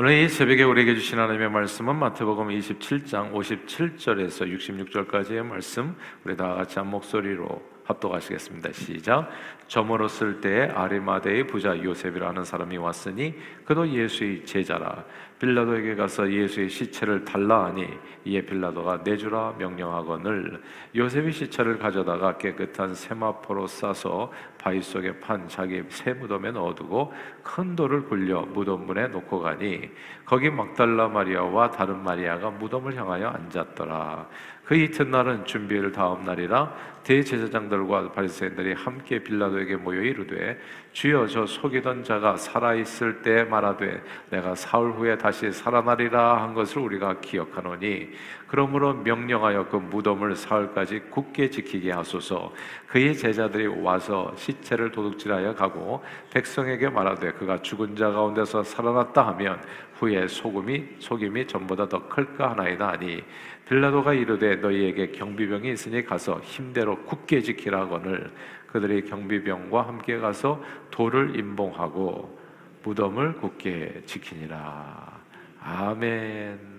오늘 이 새벽에 우리에게 주신 하나님의 말씀은 마태복음 27장 57절에서 66절까지의 말씀. 우리 다 같이 한 목소리로 합독하시겠습니다. 시작. 저물었을 때에 아리마대의 부자 요셉이라는 사람이 왔으니 그도 예수의 제자라. 빌라도에게 가서 예수의 시체를 달라 하니 이에 빌라도가 내주라 명령하거늘 요셉이 시체를 가져다가 깨끗한 세마포로 싸서 바위 속에 판 자기 새 무덤에 넣어두고 큰 돌을 굴려 무덤문에 놓고 가니 거기 막달라 마리아와 다른 마리아가 무덤을 향하여 앉았더라. 그 이튿날은 준비일 다음 날이라 대제사장들과 바리새인들이 함께 빌라도에게 모여 이르되 주여 저 속이던 자가 살아 있을 때 말하되 내가 사흘 후에 다시 살아나리라 한 것을 우리가 기억하노니 그러므로 명령하여 그 무덤을 사흘까지 굳게 지키게 하소서. 그의 제자들이 와서 시체를 도둑질하여 가고 백성에게 말하되 그가 죽은 자 가운데서 살아났다 하면 후에 소금이 속임이 전보다 더 클까 하나이다 하니 빌라도가 이르되 너희에게 경비병이 있으니 가서 힘대로 굳게 지키라거늘 그들이 경비병과 함께 가서 돌을 임봉하고 무덤을 굳게 지키니라. 아멘.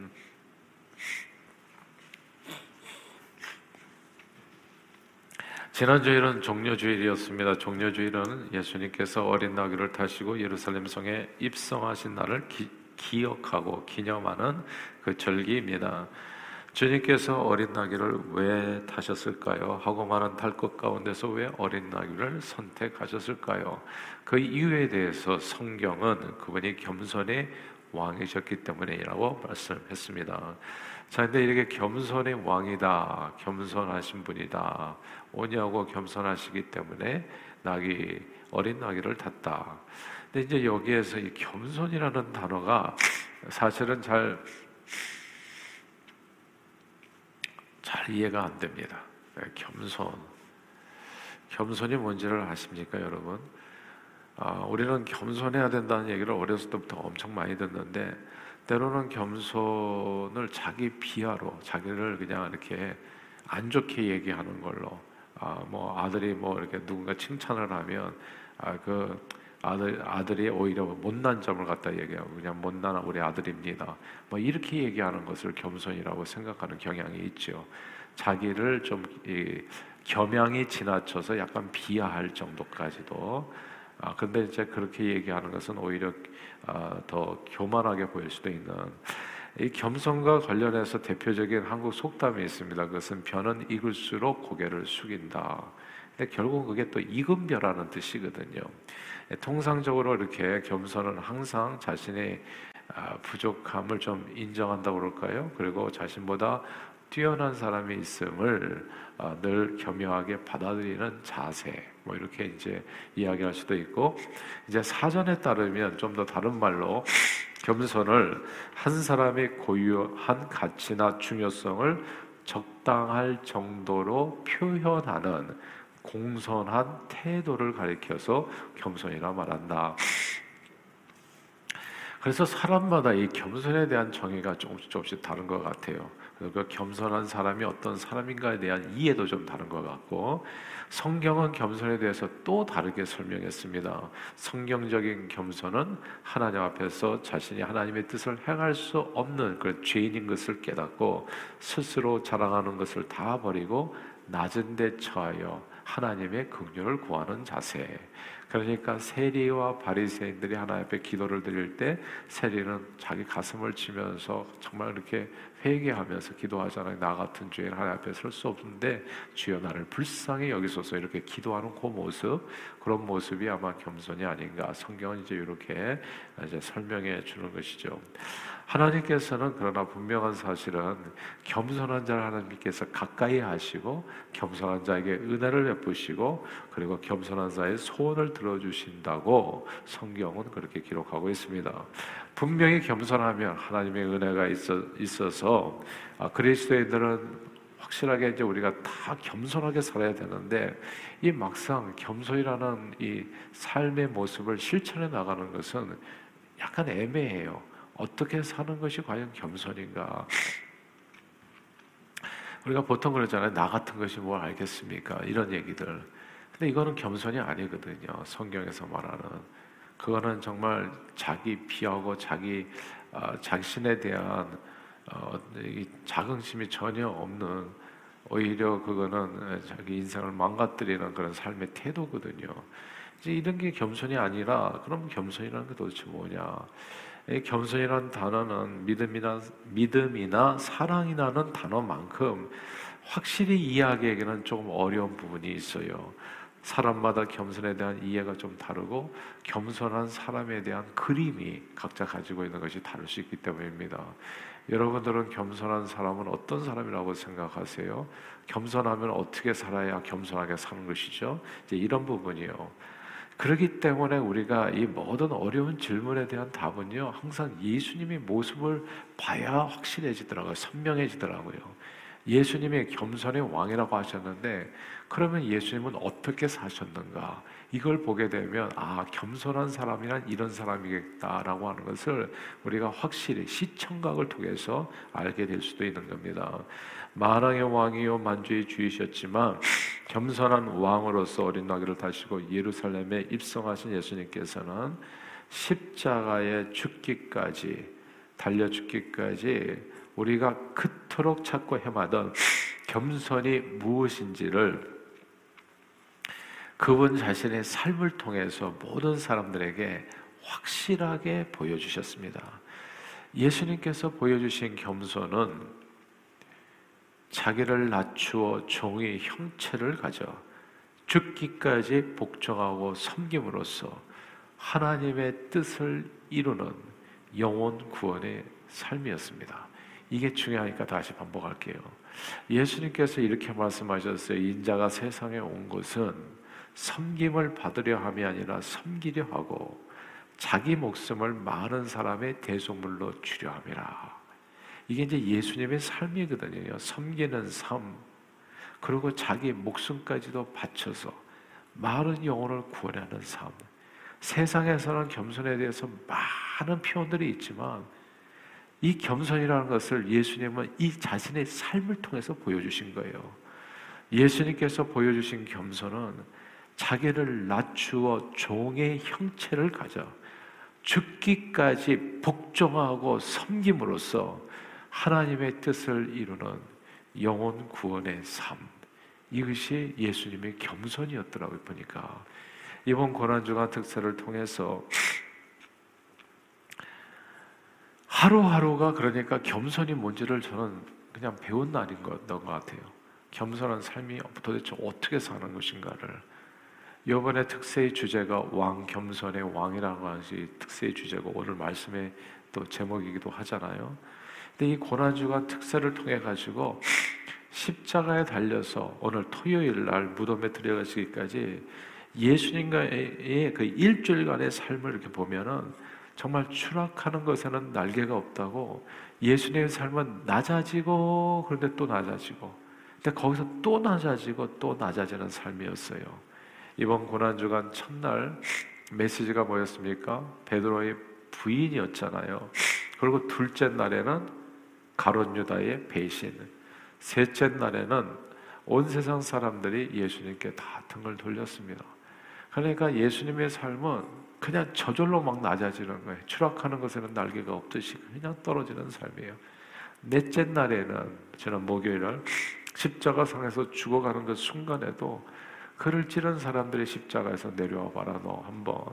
지난 주일은 종려주일이었습니다. 종려주일은 예수님께서 어린 나귀를 타시고 예루살렘 성에 입성하신 날을 기, 기억하고 기념하는 그 절기입니다. 주님께서 어린 나귀를 왜 타셨을까요? 하고 많은 탈것 가운데서 왜 어린 나귀를 선택하셨을까요? 그 이유에 대해서 성경은 그분이 겸손의 왕이셨기 때문이라고 말씀했습니다. 자, 근데 이렇게 겸손의 왕이다, 겸손하신 분이다, 오냐고 겸손하시기 때문에 나귀 어린 나귀를 탔다. 근데 이제 여기에서 이 겸손이라는 단어가 사실은 잘 잘 이해가 안 됩니다. 네, 겸손. 겸손이 뭔지를 아십니까, 여러분? 아, 우리는 겸손해야 된다는 얘기를 어렸을 때부터 엄청 많이 듣는데, 때로는 겸손을 자기 비하로, 자기를 그냥 이렇게 안 좋게 얘기하는 걸로, 아, 뭐 아들이 뭐 이렇게 누군가 칭찬을 하면, 아, 그 아들 아들이 오히려 못난 점을 갖다 얘기하고 그냥 못난 우리 아들입니다. 뭐 이렇게 얘기하는 것을 겸손이라고 생각하는 경향이 있죠. 자기를 좀 이, 겸양이 지나쳐서 약간 비하할 정도까지도. 아 근데 이제 그렇게 얘기하는 것은 오히려 아, 더 교만하게 보일 수도 있는. 이 겸손과 관련해서 대표적인 한국 속담이 있습니다. 그것은 변은 익을수록 고개를 숙인다. 근데 결국 그게 또 익은 벼라는 뜻이거든요. 예, 통상적으로 이렇게 겸손은 항상 자신의 아, 부족함을 좀 인정한다고 그럴까요? 그리고 자신보다 뛰어난 사람이 있음을 아, 늘 겸허하게 받아들이는 자세, 뭐 이렇게 이제 이야기할 수도 있고, 이제 사전에 따르면 좀 더 다른 말로 겸손을 한 사람이 고유한 가치나 중요성을 적당할 정도로 표현하는 공손한 태도를 가리켜서 겸손이라 말한다. 그래서 사람마다 이 겸손에 대한 정의가 조금씩 조금씩 다른 것 같아요. 그 겸손한 사람이 어떤 사람인가에 대한 이해도 좀 다른 것 같고 성경은 겸손에 대해서 또 다르게 설명했습니다. 성경적인 겸손은 하나님 앞에서 자신이 하나님의 뜻을 행할 수 없는 그 죄인인 것을 깨닫고 스스로 자랑하는 것을 다 버리고 낮은 데 처하여 하나님의 긍휼을 구하는 자세. 그러니까 세리와 바리새인들이 하나님 앞에 기도를 드릴 때 세리는 자기 가슴을 치면서 정말 이렇게 회개하면서 기도하잖아요. 나 같은 죄인 하나님 앞에 설 수 없는데 주여 나를 불쌍히 여기소서 이렇게 기도하는 그 모습 그런 모습이 아마 겸손이 아닌가 성경은 이제 이렇게 이제 설명해 주는 것이죠. 하나님께서는 그러나 분명한 사실은 겸손한 자를 하나님께서 가까이 하시고 겸손한 자에게 은혜를 베푸시고 그리고 겸손한 자의 소원을 들어주신다고 성경은 그렇게 기록하고 있습니다. 분명히 겸손하면 하나님의 은혜가 있어, 있어 서 아, 그리스도인들은 확실하게 이제 우리가 다 겸손하게 살아야 되는데 이 막상 겸손이라는 이 삶의 모습을 실천해 나가는 것은 약간 애매해요. 어떻게 사는 것이 과연 겸손인가? 우리가 보통 그러잖아요. 나 같은 것이 뭘 알겠습니까? 이런 얘기들. 근데 이거는 겸손이 아니거든요. 성경에서 말하는. 그거는 정말 자기 비하고 자기 어, 자신에 대한 어, 이 자긍심이 전혀 없는 오히려 그거는 자기 인생을 망가뜨리는 그런 삶의 태도거든요. 이제 이런 게 겸손이 아니라 그럼 겸손이라는 게 도대체 뭐냐? 이 겸손이라는 단어는 믿음이나 믿음이나 사랑이라는 단어만큼 확실히 이해하기에는 조금 어려운 부분이 있어요. 사람마다 겸손에 대한 이해가 좀 다르고 겸손한 사람에 대한 그림이 각자 가지고 있는 것이 다를 수 있기 때문입니다. 여러분들은 겸손한 사람은 어떤 사람이라고 생각하세요? 겸손하면 어떻게 살아야 겸손하게 사는 것이죠? 이제 이런 부분이요. 그렇기 때문에 우리가 이 모든 어려운 질문에 대한 답은요, 항상 예수님의 모습을 봐야 확실해지더라고요. 선명해지더라고요. 예수님의 겸손의 왕이라고 하셨는데, 그러면 예수님은 어떻게 사셨는가? 이걸 보게 되면, 아, 겸손한 사람이란 이런 사람이겠다라고 하는 것을 우리가 확실히 시청각을 통해서 알게 될 수도 있는 겁니다. 만왕의 왕이요 만주의 주이셨지만 겸손한 왕으로서 어린 나귀를 타시고 예루살렘에 입성하신 예수님께서는 십자가에 죽기까지 달려 죽기까지 우리가 그토록 찾고 헤매던 겸손이 무엇인지를 그분 자신의 삶을 통해서 모든 사람들에게 확실하게 보여주셨습니다. 예수님께서 보여주신 겸손은 자기를 낮추어 종의 형체를 가져 죽기까지 복종하고 섬김으로써 하나님의 뜻을 이루는 영혼 구원의 삶이었습니다. 이게 중요하니까 다시 반복할게요. 예수님께서 이렇게 말씀하셨어요. 인자가 세상에 온 것은 섬김을 받으려 함이 아니라 섬기려 하고 자기 목숨을 많은 사람의 대속물로 주려 함이라. 이게 이제 예수님의 삶이거든요. 섬기는 삶. 그리고 자기 목숨까지도 바쳐서 많은 영혼을 구원하는 삶. 세상에서는 겸손에 대해서 많은 표현들이 있지만 이 겸손이라는 것을 예수님은 이 자신의 삶을 통해서 보여주신 거예요. 예수님께서 보여주신 겸손은 자기를 낮추어 종의 형체를 가져 죽기까지 복종하고 섬김으로써 하나님의 뜻을 이루는 영혼 구원의 삶. 이것이 예수님의 겸손이었더라고요, 보니까. 이번 고난주간 특사를 통해서 하루하루가 그러니까 겸손이 뭔지를 저는 그냥 배운 날인 것 같아요. 겸손한 삶이 도대체 어떻게 사는 것인가를. 이번에 특세의 주제가 왕 겸손의 왕이라는 것이 특세의 주제고 오늘 말씀의 또 제목이기도 하잖아요. 근데 이 고난주간 특사를 통해 가지고 십자가에 달려서 오늘 토요일 날 무덤에 들어가시기까지 예수님과의 그 일주일간의 삶을 이렇게 보면은 정말 추락하는 것에는 날개가 없다고 예수님의 삶은 낮아지고 그런데 또 낮아지고 근데 거기서 또 낮아지고 또 낮아지는 삶이었어요. 이번 고난 주간 첫날 메시지가 뭐였습니까? 베드로의 부인이었잖아요. 그리고 둘째 날에는 가론 유다의 배신. 셋째 날에는 온 세상 사람들이 예수님께 다 등을 돌렸습니다. 그러니까 예수님의 삶은 그냥 저절로 막 낮아지는 거예요. 추락하는 것에는 날개가 없듯이 그냥 떨어지는 삶이에요. 넷째 날에는 지난 목요일 날 십자가 상에서 죽어가는 그 순간에도 그를 찌른 사람들의 십자가에서 내려와 봐라 너 한번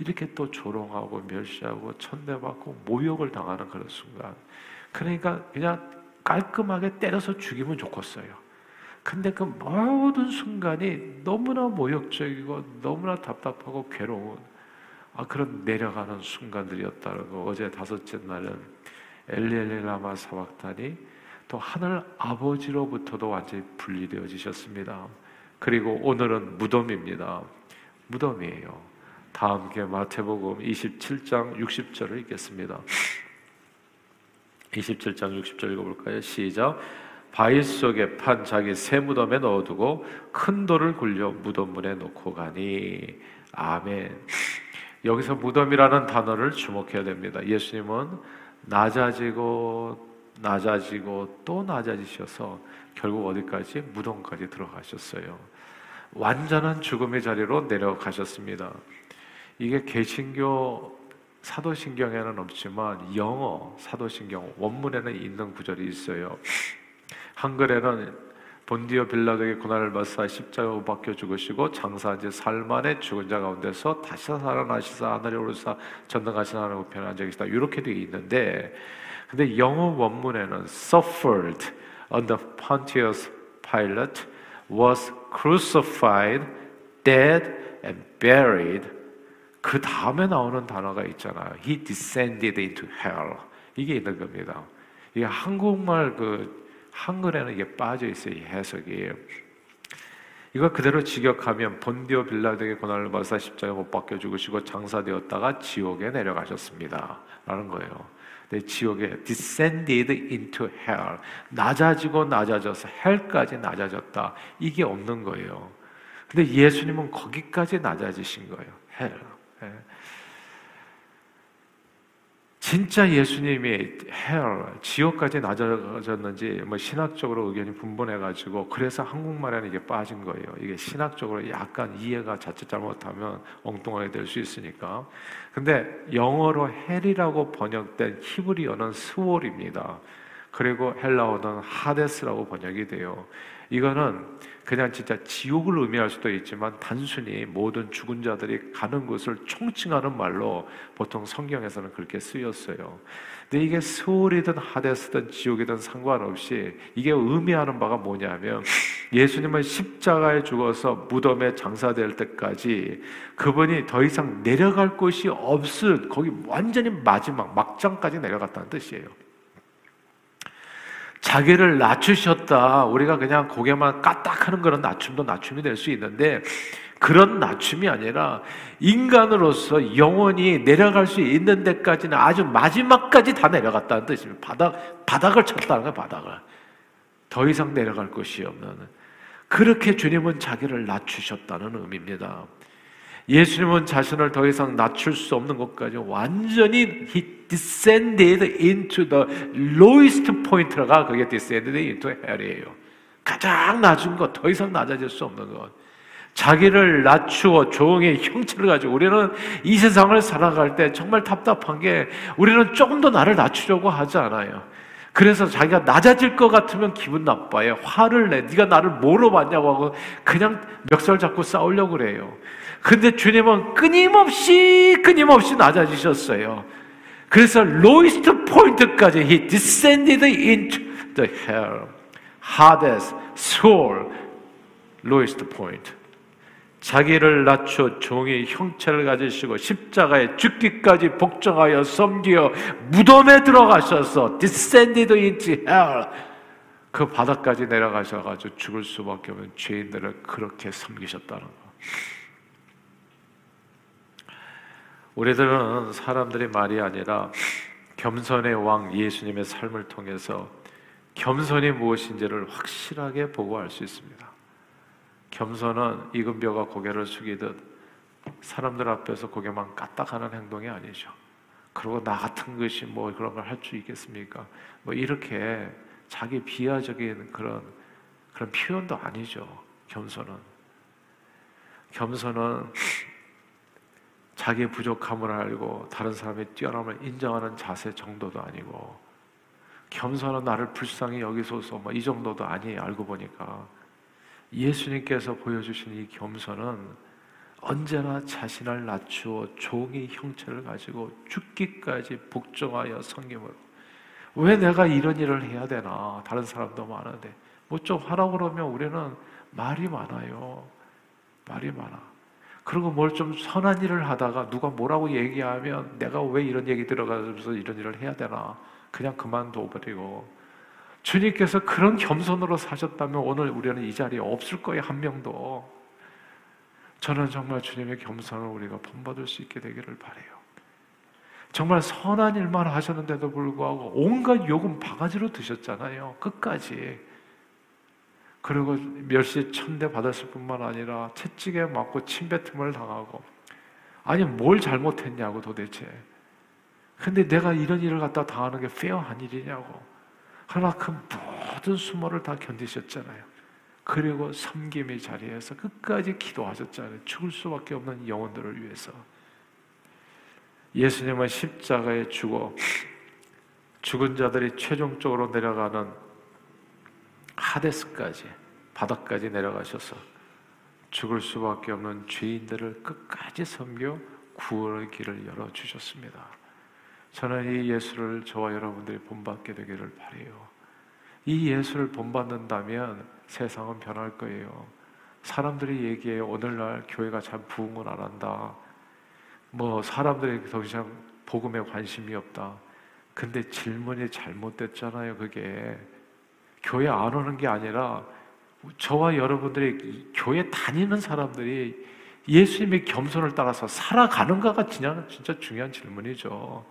이렇게 또 조롱하고 멸시하고 천대받고 모욕을 당하는 그런 순간 그러니까 그냥 깔끔하게 때려서 죽이면 좋겠어요. 근데 그 모든 순간이 너무나 모욕적이고 너무나 답답하고 괴로운 아, 그런 내려가는 순간들이었다고 어제 다섯째 날은 엘리엘리라마 사박단이 또 하늘 아버지로부터도 완전히 분리되어지셨습니다. 그리고 오늘은 무덤입니다. 무덤이에요. 다 함께 마태복음 27장 60절을 읽겠습니다. 27장 60절 읽어볼까요? 시작. 바위 속에 판 자기 새 무덤에 넣어두고 큰 돌을 굴려 무덤문에 놓고 가니 아멘. 여기서 무덤이라는 단어를 주목해야 됩니다. 예수님은 낮아지고 낮아지고 또 낮아지셔서 결국 어디까지 무덤까지 들어가셨어요. 완전한 죽음의 자리로 내려가셨습니다. 이게 개신교 사도신경에는 없지만 영어 사도신경 원문에는 있는 구절이 있어요. 한글에는 본디오 빌라도에게 고난을 받사 십자가 못 박혀 죽으시고 장사한 지 살만에 죽은 자 가운데서 다시 살아나시사 하늘에 오르사 전능하신 하나님 우편에 앉아 계시다 이렇게 되어 있는데 근데 영어 원문에는 suffered under Pontius Pilate was crucified dead and buried 그 다음에 나오는 단어가 있잖아요. He descended into hell. 이게 있는 겁니다. 이게 한국말 그 한글에는 이게 빠져 있어요. 이 해석이. 이거 그대로 직역하면 본디오 빌라드에게 고난을 받사 십자가 못 박혀 죽으시고 장사되었다가 지옥에 내려가셨습니다. 라는 거예요. 네, 지옥에 descended into hell. 낮아지고 낮아져서 hell까지 낮아졌다. 이게 없는 거예요. 근데 예수님은 거기까지 낮아지신 거예요. hell. 네. 진짜 예수님이 헬, 지옥까지 낮아졌는지 뭐 신학적으로 의견이 분분해가지고 그래서 한국말에는 이게 빠진 거예요. 이게 신학적으로 약간 이해가 자칫 잘못하면 엉뚱하게 될 수 있으니까. 근데 영어로 헬이라고 번역된 히브리어는 스월입니다. 그리고 헬라어는 하데스라고 번역이 돼요. 이거는 그냥 진짜 지옥을 의미할 수도 있지만 단순히 모든 죽은 자들이 가는 곳을 총칭하는 말로 보통 성경에서는 그렇게 쓰였어요. 근데 이게 스월이든 하데스든 지옥이든 상관없이 이게 의미하는 바가 뭐냐면 예수님은 십자가에 죽어서 무덤에 장사될 때까지 그분이 더 이상 내려갈 곳이 없을 거기 완전히 마지막 막장까지 내려갔다는 뜻이에요. 자기를 낮추셨다. 우리가 그냥 고개만 까딱하는 그런 낮춤도 낮춤이 될 수 있는데 그런 낮춤이 아니라 인간으로서 영원히 내려갈 수 있는 데까지는 아주 마지막까지 다 내려갔다는 뜻입니다. 바닥 바닥을 쳤다는 거예요. 바닥을 더 이상 내려갈 곳이 없는 그렇게 주님은 자기를 낮추셨다는 의미입니다. 예수님은 자신을 더 이상 낮출 수 없는 것까지 완전히 he descended into the lowest point가 그게 descended into hell이에요. 가장 낮은 것, 더 이상 낮아질 수 없는 것. 자기를 낮추어 종의 형체를 가지고 우리는 이 세상을 살아갈 때 정말 답답한 게 우리는 조금 더 나를 낮추려고 하지 않아요. 그래서 자기가 낮아질 것 같으면 기분 나빠요. 화를 내. 네가 나를 뭐로 봤냐고 하고 그냥 멱살 잡고 싸우려고 그래요. 근데 주님은 끊임없이 끊임없이 낮아지셨어요. 그래서 로이스트 포인트까지 he descended into the hell, hardest, soul, lowest point. 자기를 낮춰 종의 형체를 가지시고 십자가에 죽기까지 복종하여 섬기어 무덤에 들어가셔서 descended into hell 그 바닥까지 내려가셔가지고 죽을 수밖에 없는 죄인들을 그렇게 섬기셨다는 거. 우리들은 사람들의 말이 아니라 겸손의 왕 예수님의 삶을 통해서 겸손이 무엇인지를 확실하게 보고 알 수 있습니다. 겸손은 이금뼈가 고개를 숙이듯 사람들 앞에서 고개만 까딱하는 행동이 아니죠. 그리고 나 같은 것이 뭐 그런 걸 할 수 있겠습니까? 뭐 이렇게 자기 비하적인 그런 그런 표현도 아니죠. 겸손은 겸손은 자기의 부족함을 알고 다른 사람의 뛰어남을 인정하는 자세 정도도 아니고 겸손은 나를 불쌍히 여기소서 뭐 이 정도도 아니에요. 알고 보니까. 예수님께서 보여주신 이 겸손은 언제나 자신을 낮추어 종의 형체를 가지고 죽기까지 복종하여 성김으로. 왜 내가 이런 일을 해야 되나? 다른 사람도 많은데. 뭐 좀 하라고 그러면 우리는 말이 많아요. 말이 많아 그리고 뭘 좀 선한 일을 하다가 누가 뭐라고 얘기하면 내가 왜 이런 얘기 들어가면서 이런 일을 해야 되나 그냥 그만둬버리고. 주님께서 그런 겸손으로 사셨다면 오늘 우리는 이 자리에 없을 거예요 한 명도. 저는 정말 주님의 겸손을 우리가 본받을 수 있게 되기를 바래요. 정말 선한 일만 하셨는데도 불구하고 온갖 요금 바가지로 드셨잖아요 끝까지 그리고 멸시 천대 받았을 뿐만 아니라 채찍에 맞고 침뱉음을 당하고 아니 뭘 잘못했냐고 도대체. 근데 내가 이런 일을 갖다 당하는 게 페어한 일이냐고. 그러나 그 모든 수모를 다 견디셨잖아요. 그리고 섬김의 자리에서 끝까지 기도하셨잖아요. 죽을 수밖에 없는 영혼들을 위해서. 예수님은 십자가에 죽어 죽은 자들이 최종적으로 내려가는 하데스까지 바닥까지 내려가셔서 죽을 수밖에 없는 죄인들을 끝까지 섬겨 구원의 길을 열어 주셨습니다. 저는 이 예수를 저와 여러분들이 본받게 되기를 바래요. 이 예수를 본받는다면 세상은 변할 거예요. 사람들이 얘기해 오늘날 교회가 참 부흥을 안 한다. 뭐 사람들이 더 이상 복음에 관심이 없다. 근데 질문이 잘못됐잖아요. 그게 교회 안 오는 게 아니라 저와 여러분들이 교회 다니는 사람들이 예수님의 겸손을 따라서 살아가는가가 진짜, 중요한 질문이죠.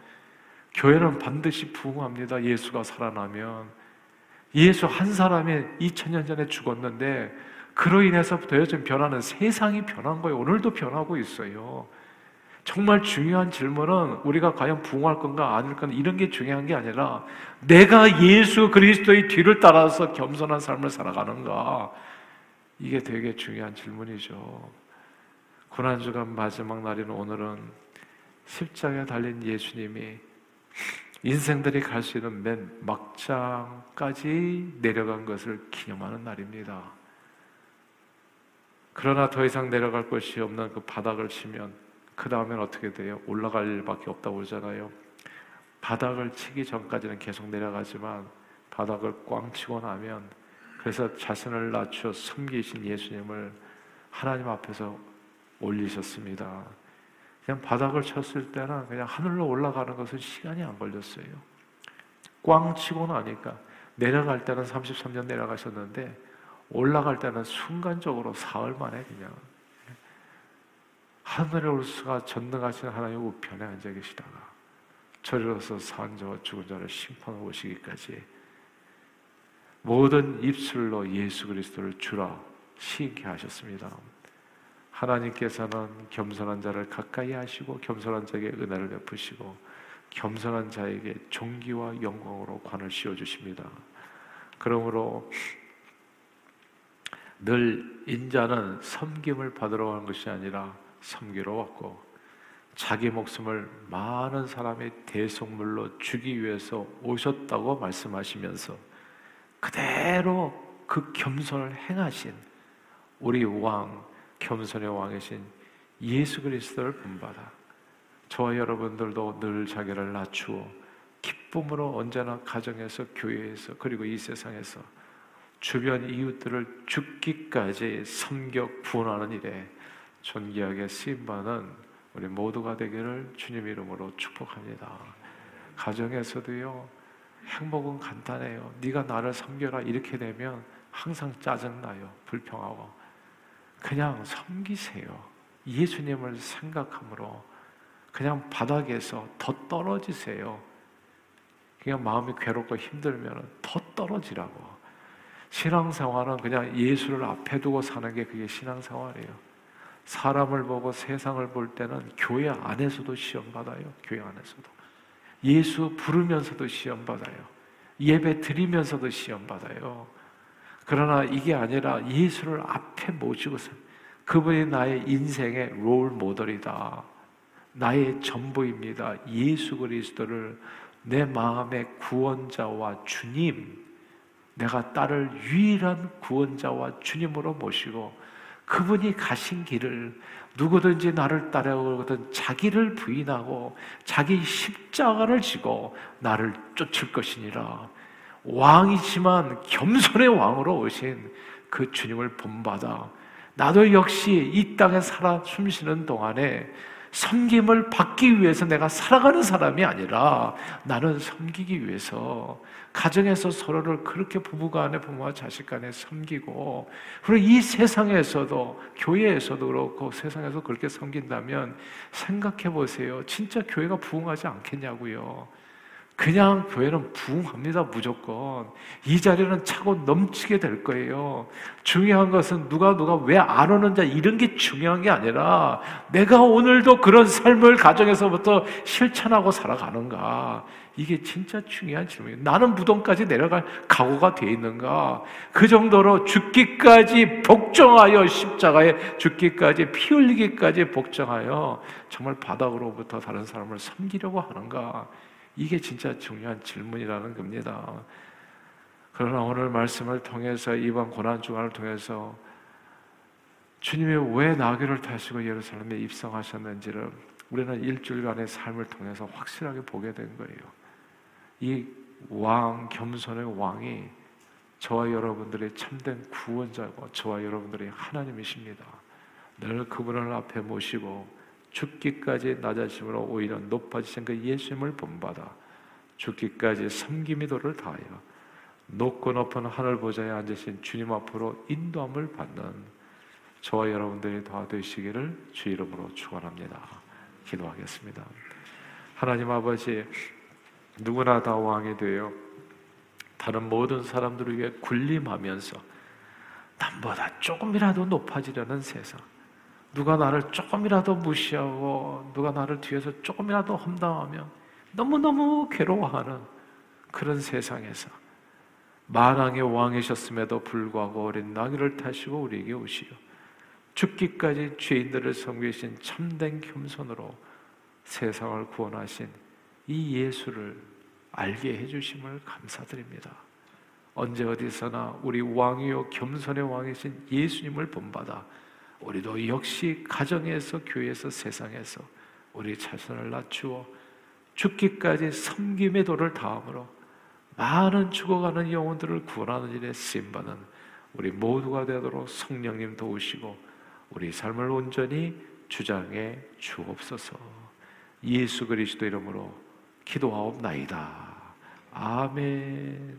교회는 반드시 부흥합니다. 예수가 살아나면. 예수 한 사람이 2000년 전에 죽었는데 그로 인해서부터 요즘 변하는 세상이 변한 거예요. 오늘도 변하고 있어요. 정말 중요한 질문은 우리가 과연 부흥할 건가 아닐 건가 이런 게 중요한 게 아니라 내가 예수 그리스도의 뒤를 따라서 겸손한 삶을 살아가는가 이게 되게 중요한 질문이죠. 고난 주간 마지막 날인 오늘은 십자가에 달린 예수님이 인생들이 갈 수 있는 맨 막장까지 내려간 것을 기념하는 날입니다. 그러나 더 이상 내려갈 곳이 없는 그 바닥을 치면 그 다음엔 어떻게 돼요? 올라갈 일밖에 없다고 그러잖아요. 바닥을 치기 전까지는 계속 내려가지만 바닥을 꽝 치고 나면 그래서 자신을 낮춰 섬기신 예수님을 하나님 앞에서 올리셨습니다. 그냥 바닥을 쳤을 때는 그냥 하늘로 올라가는 것은 시간이 안 걸렸어요. 꽝 치고 나니까 내려갈 때는 33년 내려가셨는데 올라갈 때는 순간적으로 사흘 만에 그냥 하늘의 올수가 전능하신 하나님 우편에 앉아 계시다가 저리로서 산 자와 죽은 자를 심판하고 오시기까지 모든 입술로 예수 그리스도를 주라 시인케 하셨습니다. 하나님께서는 겸손한 자를 가까이 하시고 겸손한 자에게 은혜를 베푸시고 겸손한 자에게 존귀와 영광으로 관을 씌워 주십니다. 그러므로 늘 인자는 섬김을 받으러 가는 것이 아니라 섬기러 왔고 자기 목숨을 많은 사람의 대속물로 주기 위해서 오셨다고 말씀하시면서 그대로 그 겸손을 행하신 우리 왕 겸손의 왕이신 예수 그리스도를 본받아 저와 여러분들도 늘 자기를 낮추어 기쁨으로 언제나 가정에서 교회에서 그리고 이 세상에서 주변 이웃들을 죽기까지 섬겨 구원하는 일에 존귀하게 쓰임받는 우리 모두가 되기를 주님 이름으로 축복합니다. 가정에서도요 행복은 간단해요. 네가 나를 섬겨라 이렇게 되면 항상 짜증나요. 불평하고 그냥 섬기세요. 예수님을 생각함으로 그냥 바닥에서 더 떨어지세요. 그냥 마음이 괴롭고 힘들면 더 떨어지라고. 신앙생활은 그냥 예수를 앞에 두고 사는 게 그게 신앙생활이에요. 사람을 보고 세상을 볼 때는 교회 안에서도 시험 받아요. 교회 안에서도. 예수 부르면서도 시험 받아요. 예배 드리면서도 시험 받아요. 그러나 이게 아니라 예수를 앞에 모시고서 그분이 나의 인생의 롤 모델이다. 나의 전부입니다. 예수 그리스도를 내 마음의 구원자와 주님, 내가 딸을 유일한 구원자와 주님으로 모시고 그분이 가신 길을 누구든지 나를 따라오거든 자기를 부인하고 자기 십자가를 지고 나를 쫓을 것이니라. 왕이지만 겸손의 왕으로 오신 그 주님을 본받아 나도 역시 이 땅에 살아 숨쉬는 동안에 섬김을 받기 위해서 내가 살아가는 사람이 아니라 나는 섬기기 위해서 가정에서 서로를 그렇게 부부간에 부모와 자식간에 섬기고 그리고 이 세상에서도 교회에서도 그렇고 세상에서 그렇게 섬긴다면 생각해 보세요. 진짜 교회가 부흥하지 않겠냐고요. 그냥 교회는 부흥합니다, 무조건. 이 자리는 차고 넘치게 될 거예요. 중요한 것은 누가 누가 왜 안 오는지 이런 게 중요한 게 아니라 내가 오늘도 그런 삶을 가정에서부터 실천하고 살아가는가. 이게 진짜 중요한 질문이에요. 나는 무덤까지 내려갈 각오가 돼 있는가? 그 정도로 죽기까지 복종하여 십자가에 죽기까지 피 흘리기까지 복종하여 정말 바닥으로부터 다른 사람을 섬기려고 하는가? 이게 진짜 중요한 질문이라는 겁니다. 그러나 오늘 말씀을 통해서 이번 고난 주간을 통해서 주님이 왜 나귀를 타시고 예루살렘에 입성하셨는지를 우리는 일주일간의 삶을 통해서 확실하게 보게 된 거예요. 이 왕, 겸손의 왕이 저와 여러분들의 참된 구원자고 저와 여러분들의 하나님이십니다. 늘 그분을 앞에 모시고 죽기까지 낮아짐으로 오히려 높아지신 그 예수님을 본받아 죽기까지 섬김의 도를 다하여 높고 높은 하늘 보좌에 앉으신 주님 앞으로 인도함을 받는 저와 여러분들이 다 되시기를 주 이름으로 축원합니다. 기도하겠습니다. 하나님 아버지 누구나 다 왕이 되어 다른 모든 사람들을 위해 군림하면서 남보다 조금이라도 높아지려는 세상 누가 나를 조금이라도 무시하고 누가 나를 뒤에서 조금이라도 험담하며 너무너무 괴로워하는 그런 세상에서 만왕의 왕이셨음에도 불구하고 어린 나귀를 타시고 우리에게 오시어 죽기까지 죄인들을 섬기신 참된 겸손으로 세상을 구원하신 이 예수를 알게 해주심을 감사드립니다. 언제 어디서나 우리 왕이요 겸손의 왕이신 예수님을 본받아 우리도 역시 가정에서 교회에서 세상에서 우리 자신을 낮추어 죽기까지 섬김의 도를 다함으로 많은 죽어가는 영혼들을 구원하는 일에 쓰임받는 우리 모두가 되도록 성령님 도우시고 우리 삶을 온전히 주장해 주옵소서 예수 그리스도 이름으로 기도하옵나이다. 아멘.